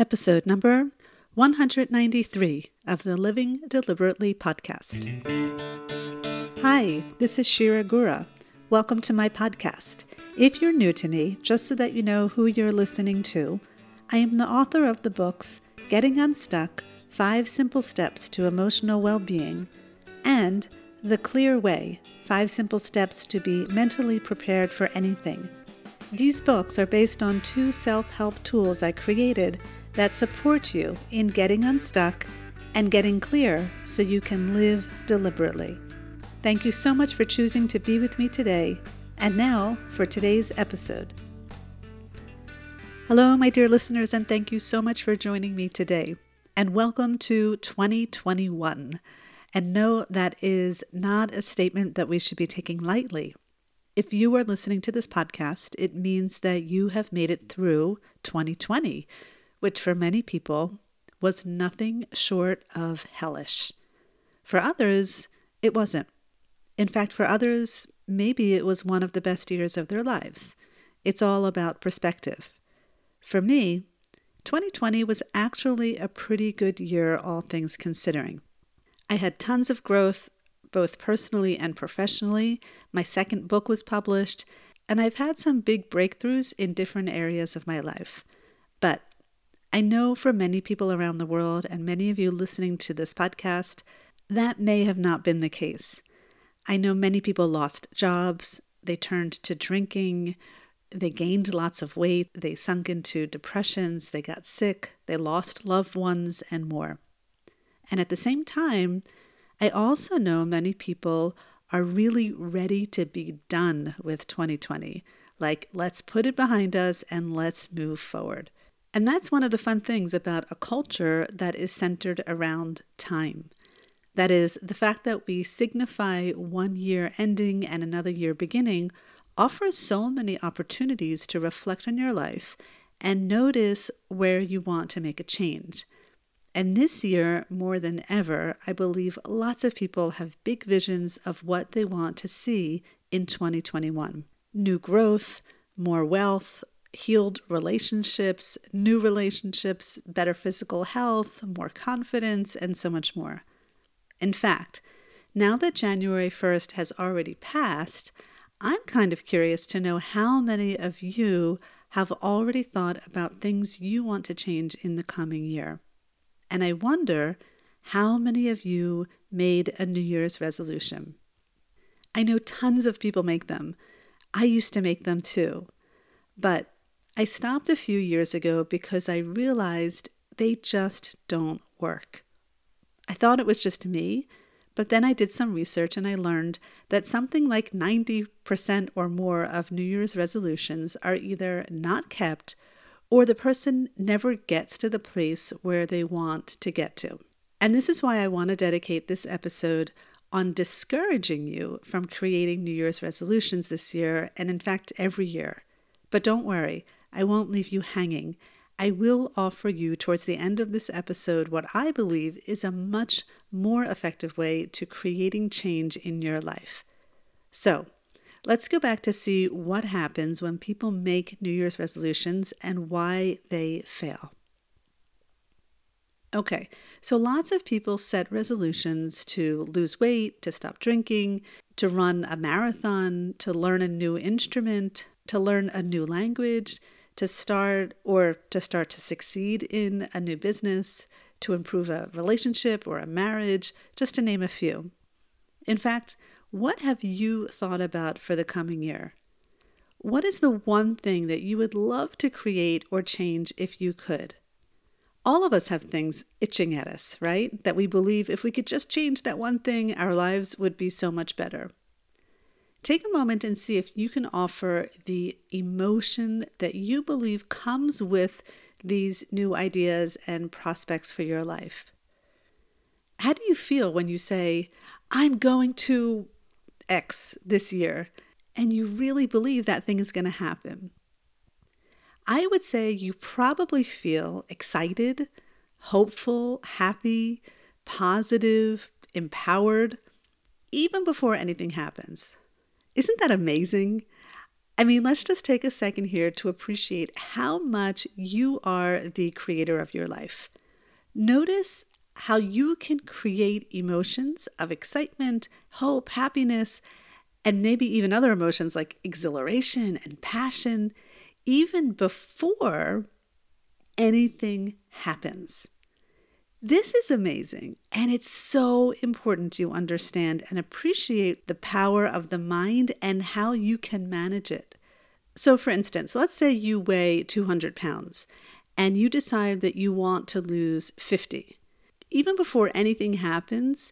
episode number 193 of the Living Deliberately podcast. Hi, this is Shira Gura. Welcome to my podcast. If you're new to me, just so that you know who you're listening to, I am the author of the books Getting Unstuck Five Simple Steps to Emotional Well Being and The Clear Way Five Simple Steps to Be Mentally Prepared for Anything. These books are based on two self help tools I created that support you in getting unstuck and getting clear so you can live deliberately. Thank you so much for choosing to be with me today. And now for today's episode. Hello, my dear listeners, and thank you so much for joining me today. And welcome to 2021. And no, that is not a statement that we should be taking lightly. If you are listening to this podcast, it means that you have made it through 2020, which for many people was nothing short of hellish. For others, it wasn't. In fact, for others, maybe it was one of the best years of their lives. It's all about perspective. For me, 2020 was actually a pretty good year, all things considering. I had tons of growth, both personally and professionally. My second book was published, and I've had some big breakthroughs in different areas of my life. But I know for many people around the world, and many of you listening to this podcast, that may have not been the case. I know many people lost jobs, they turned to drinking, they gained lots of weight, they sunk into depressions, they got sick, they lost loved ones, and more. And at the same time, I also know many people are really ready to be done with 2020. Like, let's put it behind us and let's move forward. And that's one of the fun things about a culture that is centered around time. That is, the fact that we signify one year ending and another year beginning offers so many opportunities to reflect on your life and notice where you want to make a change. And this year, more than ever, I believe lots of people have big visions of what they want to see in 2021 new growth, more wealth, healed relationships, new relationships, better physical health, more confidence, and so much more. In fact, now that January 1st has already passed, I'm kind of curious to know how many of you have already thought about things you want to change in the coming year. And I wonder how many of you made a New Year's resolution. I know tons of people make them. I used to make them too. But I stopped a few years ago because I realized they just don't work. I thought it was just me, but then I did some research and I learned that something like 90% or more of New Year's resolutions are either not kept or the person never gets to the place where they want to get to. And this is why I want to dedicate this episode on discouraging you from creating New Year's resolutions this year, and in fact, every year. But don't worry, I won't leave you hanging. I will offer you towards the end of this episode what I believe is a much more effective way to creating change in your life. So, Let's go back to see what happens when people make New Year's resolutions and why they fail. Okay, so lots of people set resolutions to lose weight, to stop drinking, to run a marathon, to learn a new instrument, to learn a new language, to start or to start to succeed in a new business, to improve a relationship or a marriage, just to name a few. In fact, what have you thought about for the coming year? What is the one thing that you would love to create or change if you could? All of us have things itching at us, right? That we believe if we could just change that one thing, our lives would be so much better. Take a moment and see if you can offer the emotion that you believe comes with these new ideas and prospects for your life. How do you feel when you say, I'm going to X this year, and you really believe that thing is going to happen, I would say you probably feel excited, hopeful, happy, positive, empowered, even before anything happens. Isn't that amazing? I mean, let's just take a second here to appreciate how much you are the creator of your life. Notice how you can create emotions of excitement, hope, happiness, and maybe even other emotions like exhilaration and passion, even before anything happens. This is amazing, and it's so important you understand and appreciate the power of the mind and how you can manage it. So, for instance, let's say you weigh 200 pounds and you decide that you want to lose 50. Even before anything happens,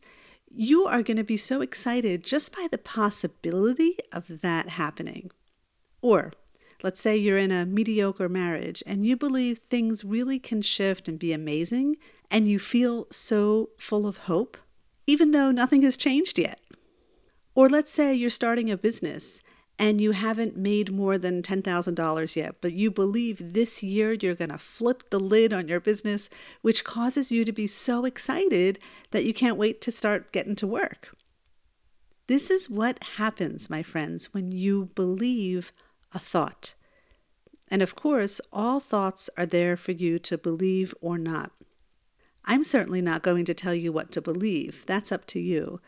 you are going to be so excited just by the possibility of that happening. Or, let's say you're in a mediocre marriage and you believe things really can shift and be amazing and you feel so full of hope, even though nothing has changed yet. Or let's say you're starting a business and you haven't made more than $10,000 yet, but you believe this year you're going to flip the lid on your business, which causes you to be so excited that you can't wait to start getting to work. This is what happens, my friends, when you believe a thought. And of course, all thoughts are there for you to believe or not. I'm certainly not going to tell you what to believe, that's up to you.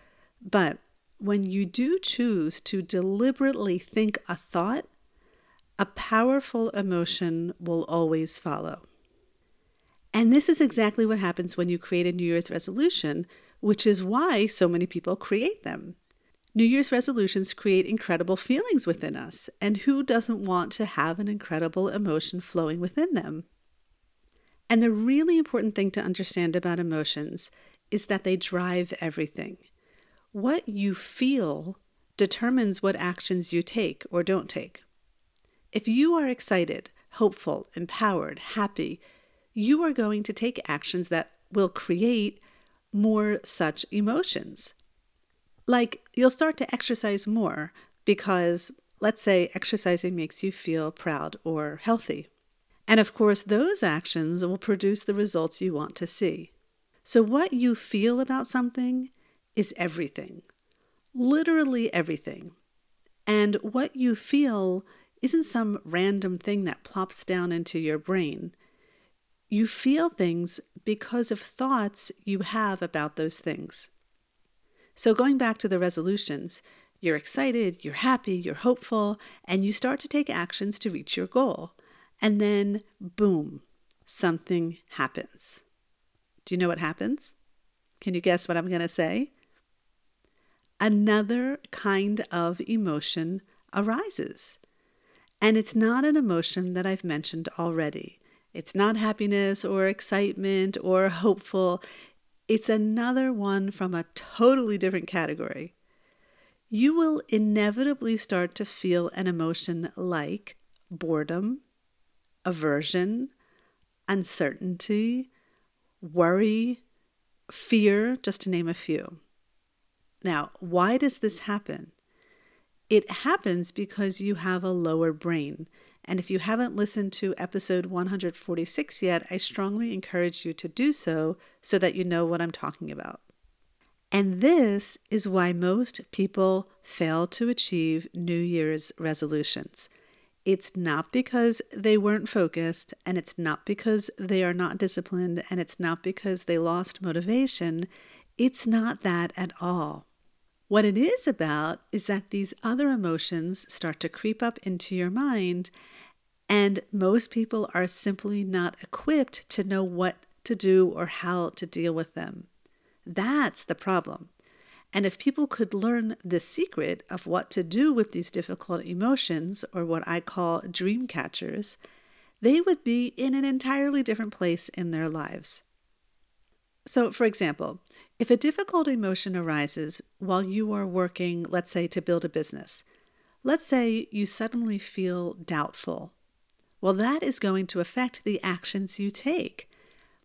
But when you do choose to deliberately think a thought, a powerful emotion will always follow. And this is exactly what happens when you create a New Year's resolution, which is why so many people create them. New Year's resolutions create incredible feelings within us, and who doesn't want to have an incredible emotion flowing within them? And the really important thing to understand about emotions is that they drive everything. What you feel determines what actions you take or don't take. If you are excited, hopeful, empowered, happy, you are going to take actions that will create more such emotions. Like you'll start to exercise more because, let's say, exercising makes you feel proud or healthy. And of course, those actions will produce the results you want to see. So, what you feel about something is everything, literally everything. And what you feel isn't some random thing that plops down into your brain. You feel things because of thoughts you have about those things. So, going back to the resolutions, you're excited, you're happy, you're hopeful, and you start to take actions to reach your goal. And then, boom, something happens. Do you know what happens? Can you guess what I'm going to say? Another kind of emotion arises. And it's not an emotion that I've mentioned already. It's not happiness or excitement or hopeful. It's another one from a totally different category. You will inevitably start to feel an emotion like boredom, aversion, uncertainty, worry, fear, just to name a few. Now, why does this happen? It happens because you have a lower brain. And if you haven't listened to episode 146 yet, I strongly encourage you to do so so that you know what I'm talking about. And this is why most people fail to achieve New Year's resolutions. It's not because they weren't focused, and it's not because they are not disciplined, and it's not because they lost motivation. It's not that at all. What it is about is that these other emotions start to creep up into your mind, and most people are simply not equipped to know what to do or how to deal with them. That's the problem. And if people could learn the secret of what to do with these difficult emotions, or what I call dream catchers, they would be in an entirely different place in their lives. So, for example, if a difficult emotion arises while you are working, let's say, to build a business, let's say you suddenly feel doubtful. Well, that is going to affect the actions you take.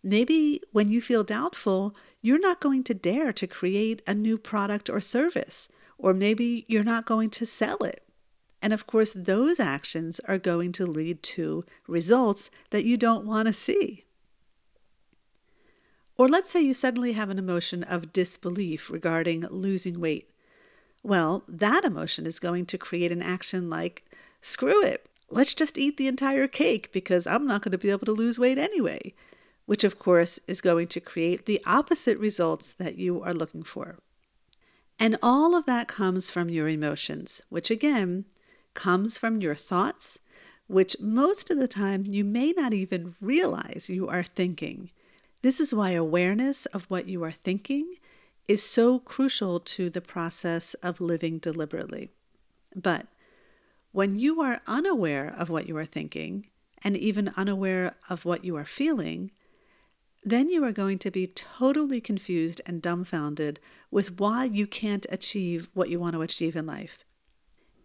Maybe when you feel doubtful, you're not going to dare to create a new product or service, or maybe you're not going to sell it. And of course, those actions are going to lead to results that you don't want to see. Or let's say you suddenly have an emotion of disbelief regarding losing weight. Well, that emotion is going to create an action like screw it, let's just eat the entire cake because I'm not going to be able to lose weight anyway, which of course is going to create the opposite results that you are looking for. And all of that comes from your emotions, which again comes from your thoughts, which most of the time you may not even realize you are thinking. This is why awareness of what you are thinking is so crucial to the process of living deliberately. But when you are unaware of what you are thinking, and even unaware of what you are feeling, then you are going to be totally confused and dumbfounded with why you can't achieve what you want to achieve in life.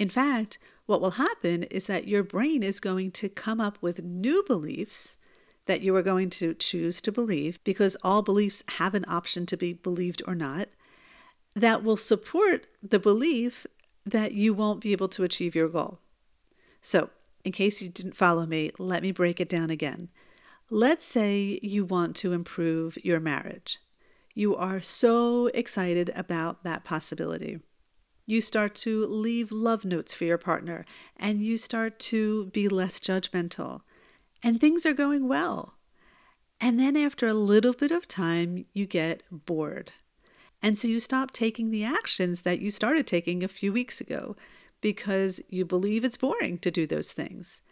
In fact, what will happen is that your brain is going to come up with new beliefs that you are going to choose to believe because all beliefs have an option to be believed or not that will support the belief that you won't be able to achieve your goal. So, in case you didn't follow me, let me break it down again. Let's say you want to improve your marriage. You are so excited about that possibility. You start to leave love notes for your partner and you start to be less judgmental, and things are going well. And then, after a little bit of time, you get bored. And so you stop taking the actions that you started taking a few weeks ago because you believe it's boring to do those things.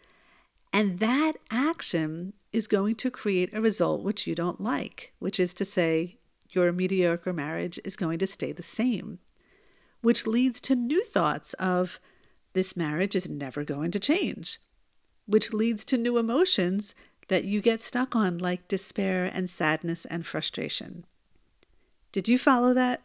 And that action is going to create a result which you don't like, which is to say, your mediocre marriage is going to stay the same, which leads to new thoughts of, this marriage is never going to change, which leads to new emotions that you get stuck on, like despair and sadness and frustration. Did you follow that?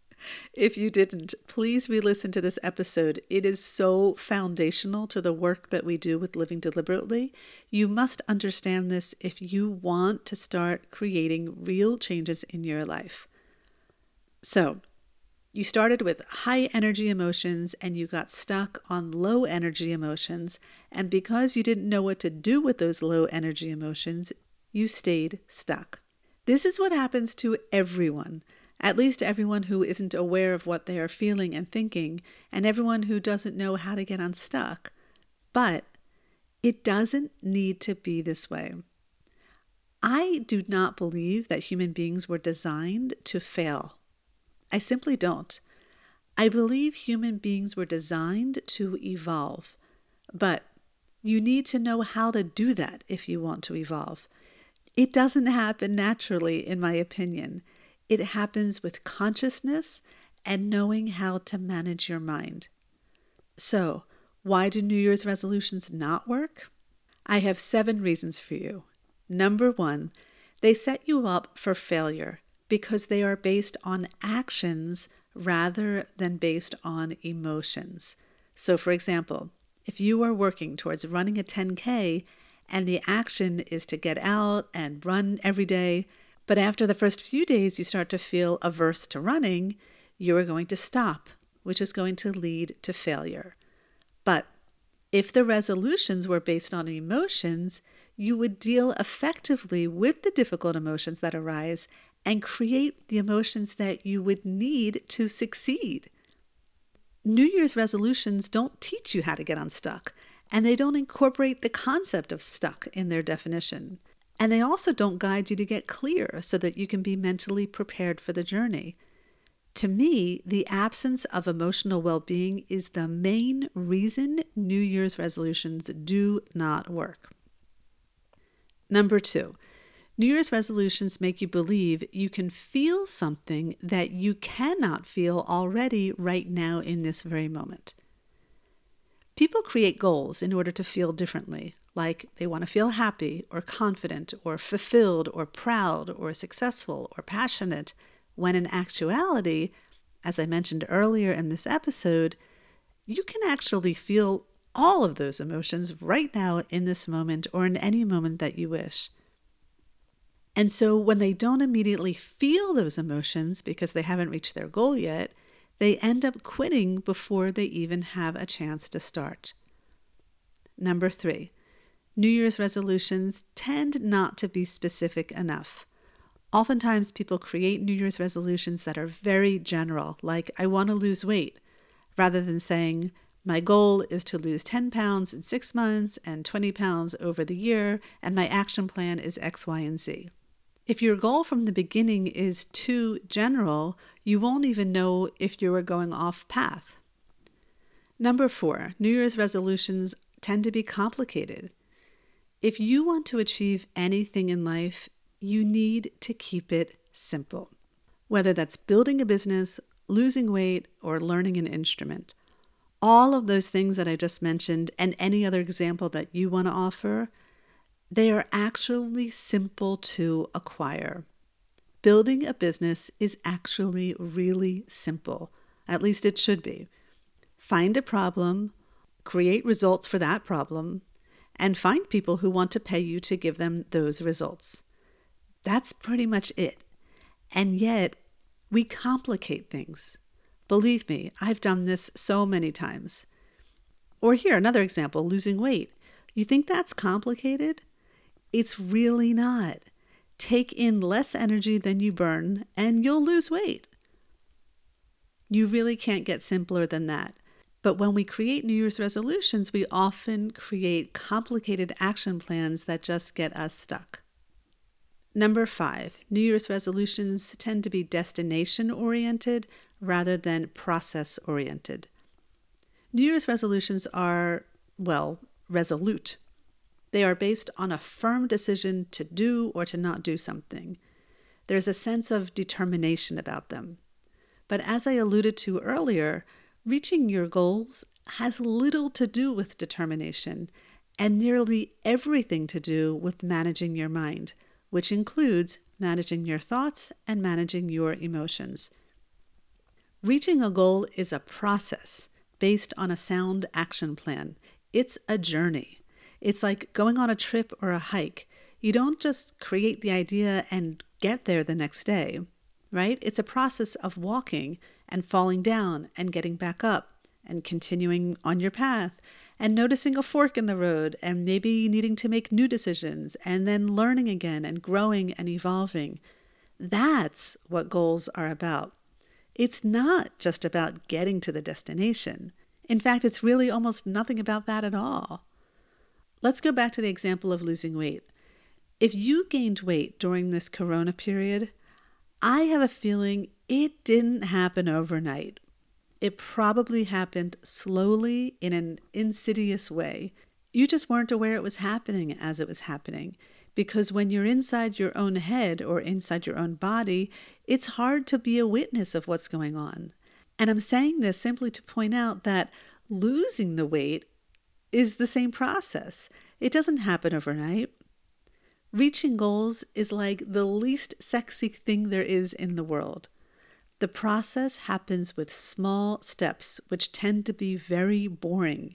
if you didn't, please re listen to this episode. It is so foundational to the work that we do with Living Deliberately. You must understand this if you want to start creating real changes in your life. So, you started with high energy emotions and you got stuck on low energy emotions. And because you didn't know what to do with those low energy emotions, you stayed stuck. This is what happens to everyone, at least everyone who isn't aware of what they are feeling and thinking, and everyone who doesn't know how to get unstuck. But it doesn't need to be this way. I do not believe that human beings were designed to fail. I simply don't. I believe human beings were designed to evolve. But you need to know how to do that if you want to evolve. It doesn't happen naturally, in my opinion. It happens with consciousness and knowing how to manage your mind. So, why do New Year's resolutions not work? I have seven reasons for you. Number one, they set you up for failure because they are based on actions rather than based on emotions. So, for example, if you are working towards running a 10K and the action is to get out and run every day. But after the first few days, you start to feel averse to running, you are going to stop, which is going to lead to failure. But if the resolutions were based on emotions, you would deal effectively with the difficult emotions that arise and create the emotions that you would need to succeed. New Year's resolutions don't teach you how to get unstuck and they don't incorporate the concept of stuck in their definition. And they also don't guide you to get clear so that you can be mentally prepared for the journey. To me, the absence of emotional well being is the main reason New Year's resolutions do not work. Number two, New Year's resolutions make you believe you can feel something that you cannot feel already right now in this very moment. People create goals in order to feel differently, like they want to feel happy or confident or fulfilled or proud or successful or passionate, when in actuality, as I mentioned earlier in this episode, you can actually feel all of those emotions right now in this moment or in any moment that you wish. And so when they don't immediately feel those emotions because they haven't reached their goal yet, they end up quitting before they even have a chance to start. Number three, New Year's resolutions tend not to be specific enough. Oftentimes, people create New Year's resolutions that are very general, like, I want to lose weight, rather than saying, My goal is to lose 10 pounds in six months and 20 pounds over the year, and my action plan is X, Y, and Z. If your goal from the beginning is too general, you won't even know if you are going off path. Number four, New Year's resolutions tend to be complicated. If you want to achieve anything in life, you need to keep it simple. Whether that's building a business, losing weight, or learning an instrument. All of those things that I just mentioned, and any other example that you want to offer, they are actually simple to acquire. Building a business is actually really simple. At least it should be. Find a problem, create results for that problem, and find people who want to pay you to give them those results. That's pretty much it. And yet, we complicate things. Believe me, I've done this so many times. Or here, another example losing weight. You think that's complicated? It's really not. Take in less energy than you burn, and you'll lose weight. You really can't get simpler than that. But when we create New Year's resolutions, we often create complicated action plans that just get us stuck. Number five, New Year's resolutions tend to be destination oriented rather than process oriented. New Year's resolutions are, well, resolute. They are based on a firm decision to do or to not do something. There's a sense of determination about them. But as I alluded to earlier, reaching your goals has little to do with determination and nearly everything to do with managing your mind, which includes managing your thoughts and managing your emotions. Reaching a goal is a process based on a sound action plan. It's a journey. It's like going on a trip or a hike. You don't just create the idea and get there the next day, right? It's a process of walking and falling down and getting back up and continuing on your path and noticing a fork in the road and maybe needing to make new decisions and then learning again and growing and evolving. That's what goals are about. It's not just about getting to the destination. In fact, it's really almost nothing about that at all. Let's go back to the example of losing weight. If you gained weight during this corona period, I have a feeling it didn't happen overnight. It probably happened slowly in an insidious way. You just weren't aware it was happening as it was happening. Because when you're inside your own head or inside your own body, it's hard to be a witness of what's going on. And I'm saying this simply to point out that losing the weight is the same process. It doesn't happen overnight. Reaching goals is like the least sexy thing there is in the world. The process happens with small steps, which tend to be very boring.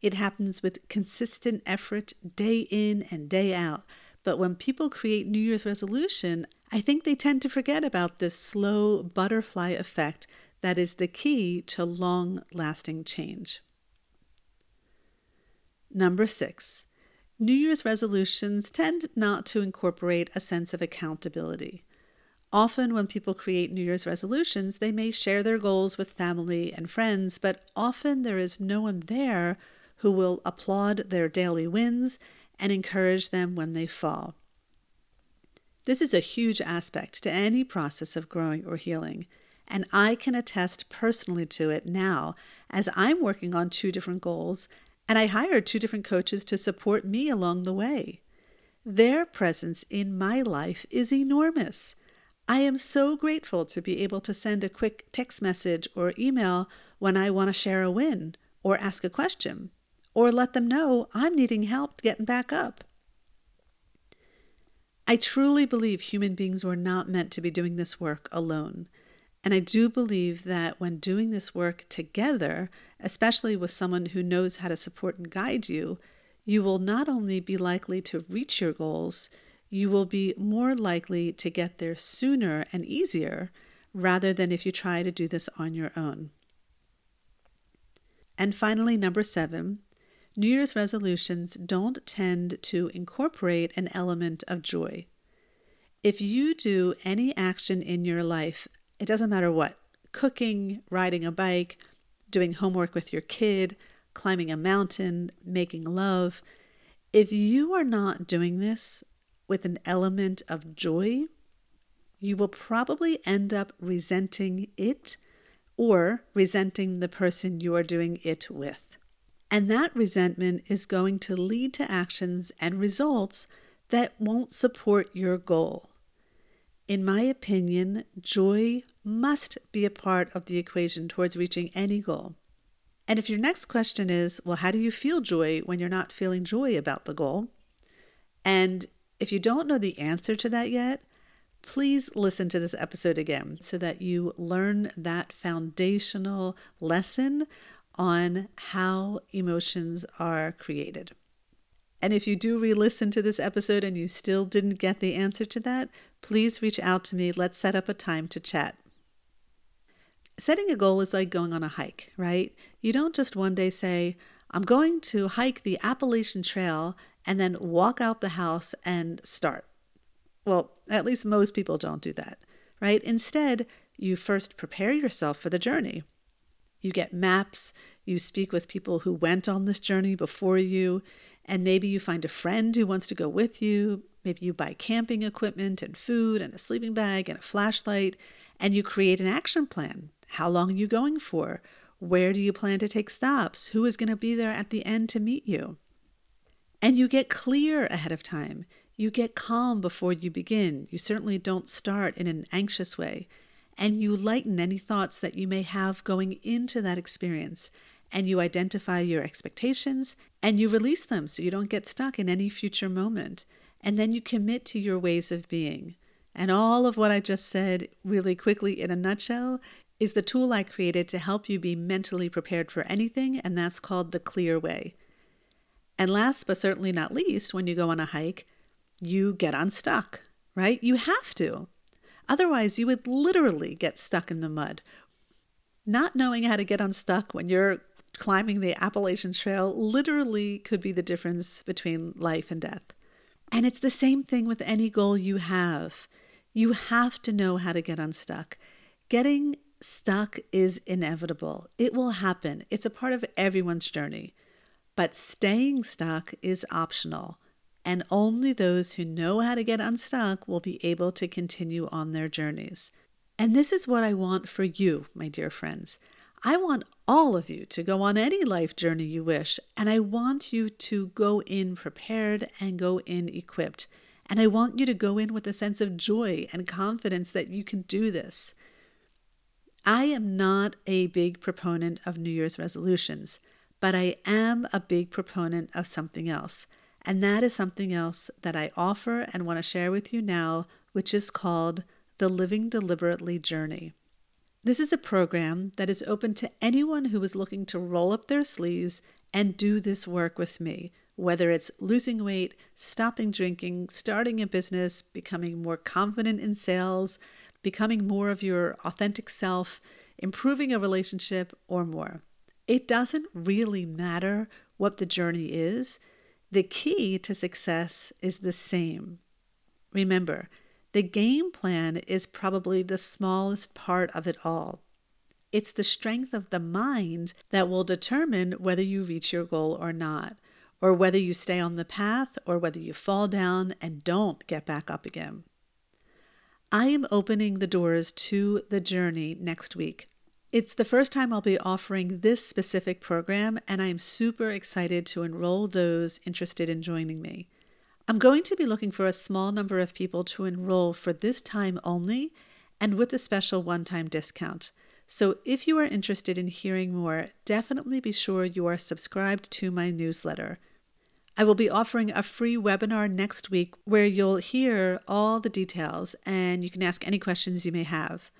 It happens with consistent effort day in and day out. But when people create New Year's resolution, I think they tend to forget about this slow butterfly effect that is the key to long lasting change. Number six, New Year's resolutions tend not to incorporate a sense of accountability. Often, when people create New Year's resolutions, they may share their goals with family and friends, but often there is no one there who will applaud their daily wins and encourage them when they fall. This is a huge aspect to any process of growing or healing, and I can attest personally to it now as I'm working on two different goals and I hired two different coaches to support me along the way. Their presence in my life is enormous. I am so grateful to be able to send a quick text message or email when I want to share a win or ask a question or let them know I'm needing help getting back up. I truly believe human beings were not meant to be doing this work alone. And I do believe that when doing this work together, especially with someone who knows how to support and guide you, you will not only be likely to reach your goals, you will be more likely to get there sooner and easier rather than if you try to do this on your own. And finally, number seven, New Year's resolutions don't tend to incorporate an element of joy. If you do any action in your life, it doesn't matter what cooking, riding a bike, doing homework with your kid, climbing a mountain, making love, if you are not doing this with an element of joy, you will probably end up resenting it or resenting the person you are doing it with. And that resentment is going to lead to actions and results that won't support your goal. In my opinion, joy must be a part of the equation towards reaching any goal. And if your next question is, well, how do you feel joy when you're not feeling joy about the goal? And if you don't know the answer to that yet, please listen to this episode again so that you learn that foundational lesson on how emotions are created. And if you do re listen to this episode and you still didn't get the answer to that, please reach out to me. Let's set up a time to chat. Setting a goal is like going on a hike, right? You don't just one day say, I'm going to hike the Appalachian Trail and then walk out the house and start. Well, at least most people don't do that, right? Instead, you first prepare yourself for the journey. You get maps, you speak with people who went on this journey before you, and maybe you find a friend who wants to go with you. Maybe you buy camping equipment and food and a sleeping bag and a flashlight, and you create an action plan. How long are you going for? Where do you plan to take stops? Who is going to be there at the end to meet you? And you get clear ahead of time. You get calm before you begin. You certainly don't start in an anxious way. And you lighten any thoughts that you may have going into that experience. And you identify your expectations and you release them so you don't get stuck in any future moment. And then you commit to your ways of being. And all of what I just said, really quickly in a nutshell, is the tool I created to help you be mentally prepared for anything, and that's called the Clear Way. And last but certainly not least, when you go on a hike, you get unstuck, right? You have to. Otherwise, you would literally get stuck in the mud. Not knowing how to get unstuck when you're climbing the Appalachian Trail literally could be the difference between life and death. And it's the same thing with any goal you have. You have to know how to get unstuck. Getting stuck is inevitable, it will happen. It's a part of everyone's journey. But staying stuck is optional and only those who know how to get unstuck will be able to continue on their journeys. And this is what I want for you, my dear friends. I want all of you to go on any life journey you wish, and I want you to go in prepared and go in equipped. And I want you to go in with a sense of joy and confidence that you can do this. I am not a big proponent of New Year's resolutions, but I am a big proponent of something else. And that is something else that I offer and want to share with you now, which is called the Living Deliberately Journey. This is a program that is open to anyone who is looking to roll up their sleeves and do this work with me, whether it's losing weight, stopping drinking, starting a business, becoming more confident in sales, becoming more of your authentic self, improving a relationship, or more. It doesn't really matter what the journey is. The key to success is the same. Remember, the game plan is probably the smallest part of it all. It's the strength of the mind that will determine whether you reach your goal or not, or whether you stay on the path or whether you fall down and don't get back up again. I am opening the doors to the journey next week. It's the first time I'll be offering this specific program, and I'm super excited to enroll those interested in joining me. I'm going to be looking for a small number of people to enroll for this time only and with a special one time discount. So if you are interested in hearing more, definitely be sure you are subscribed to my newsletter. I will be offering a free webinar next week where you'll hear all the details and you can ask any questions you may have.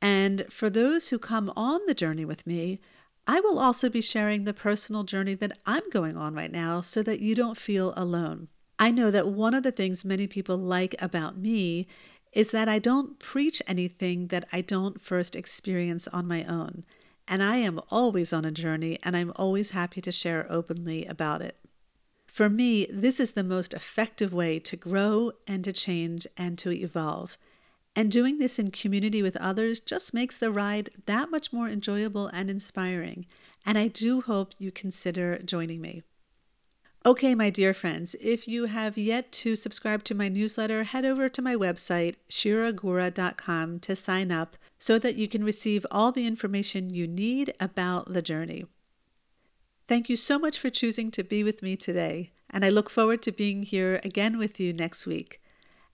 And for those who come on the journey with me, I will also be sharing the personal journey that I'm going on right now so that you don't feel alone. I know that one of the things many people like about me is that I don't preach anything that I don't first experience on my own. And I am always on a journey and I'm always happy to share openly about it. For me, this is the most effective way to grow and to change and to evolve. And doing this in community with others just makes the ride that much more enjoyable and inspiring. And I do hope you consider joining me. Okay, my dear friends, if you have yet to subscribe to my newsletter, head over to my website, shiragura.com, to sign up so that you can receive all the information you need about the journey. Thank you so much for choosing to be with me today, and I look forward to being here again with you next week.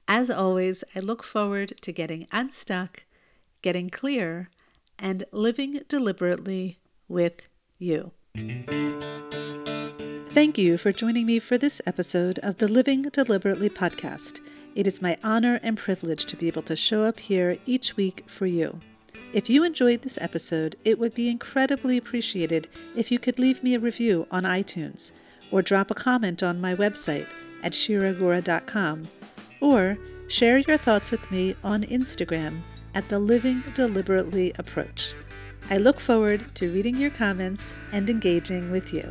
As always, I look forward to getting unstuck, getting clear, and living deliberately with you. Thank you for joining me for this episode of the Living Deliberately podcast. It is my honor and privilege to be able to show up here each week for you. If you enjoyed this episode, it would be incredibly appreciated if you could leave me a review on iTunes or drop a comment on my website at shiragura.com or share your thoughts with me on Instagram at the Living Deliberately Approach. I look forward to reading your comments and engaging with you.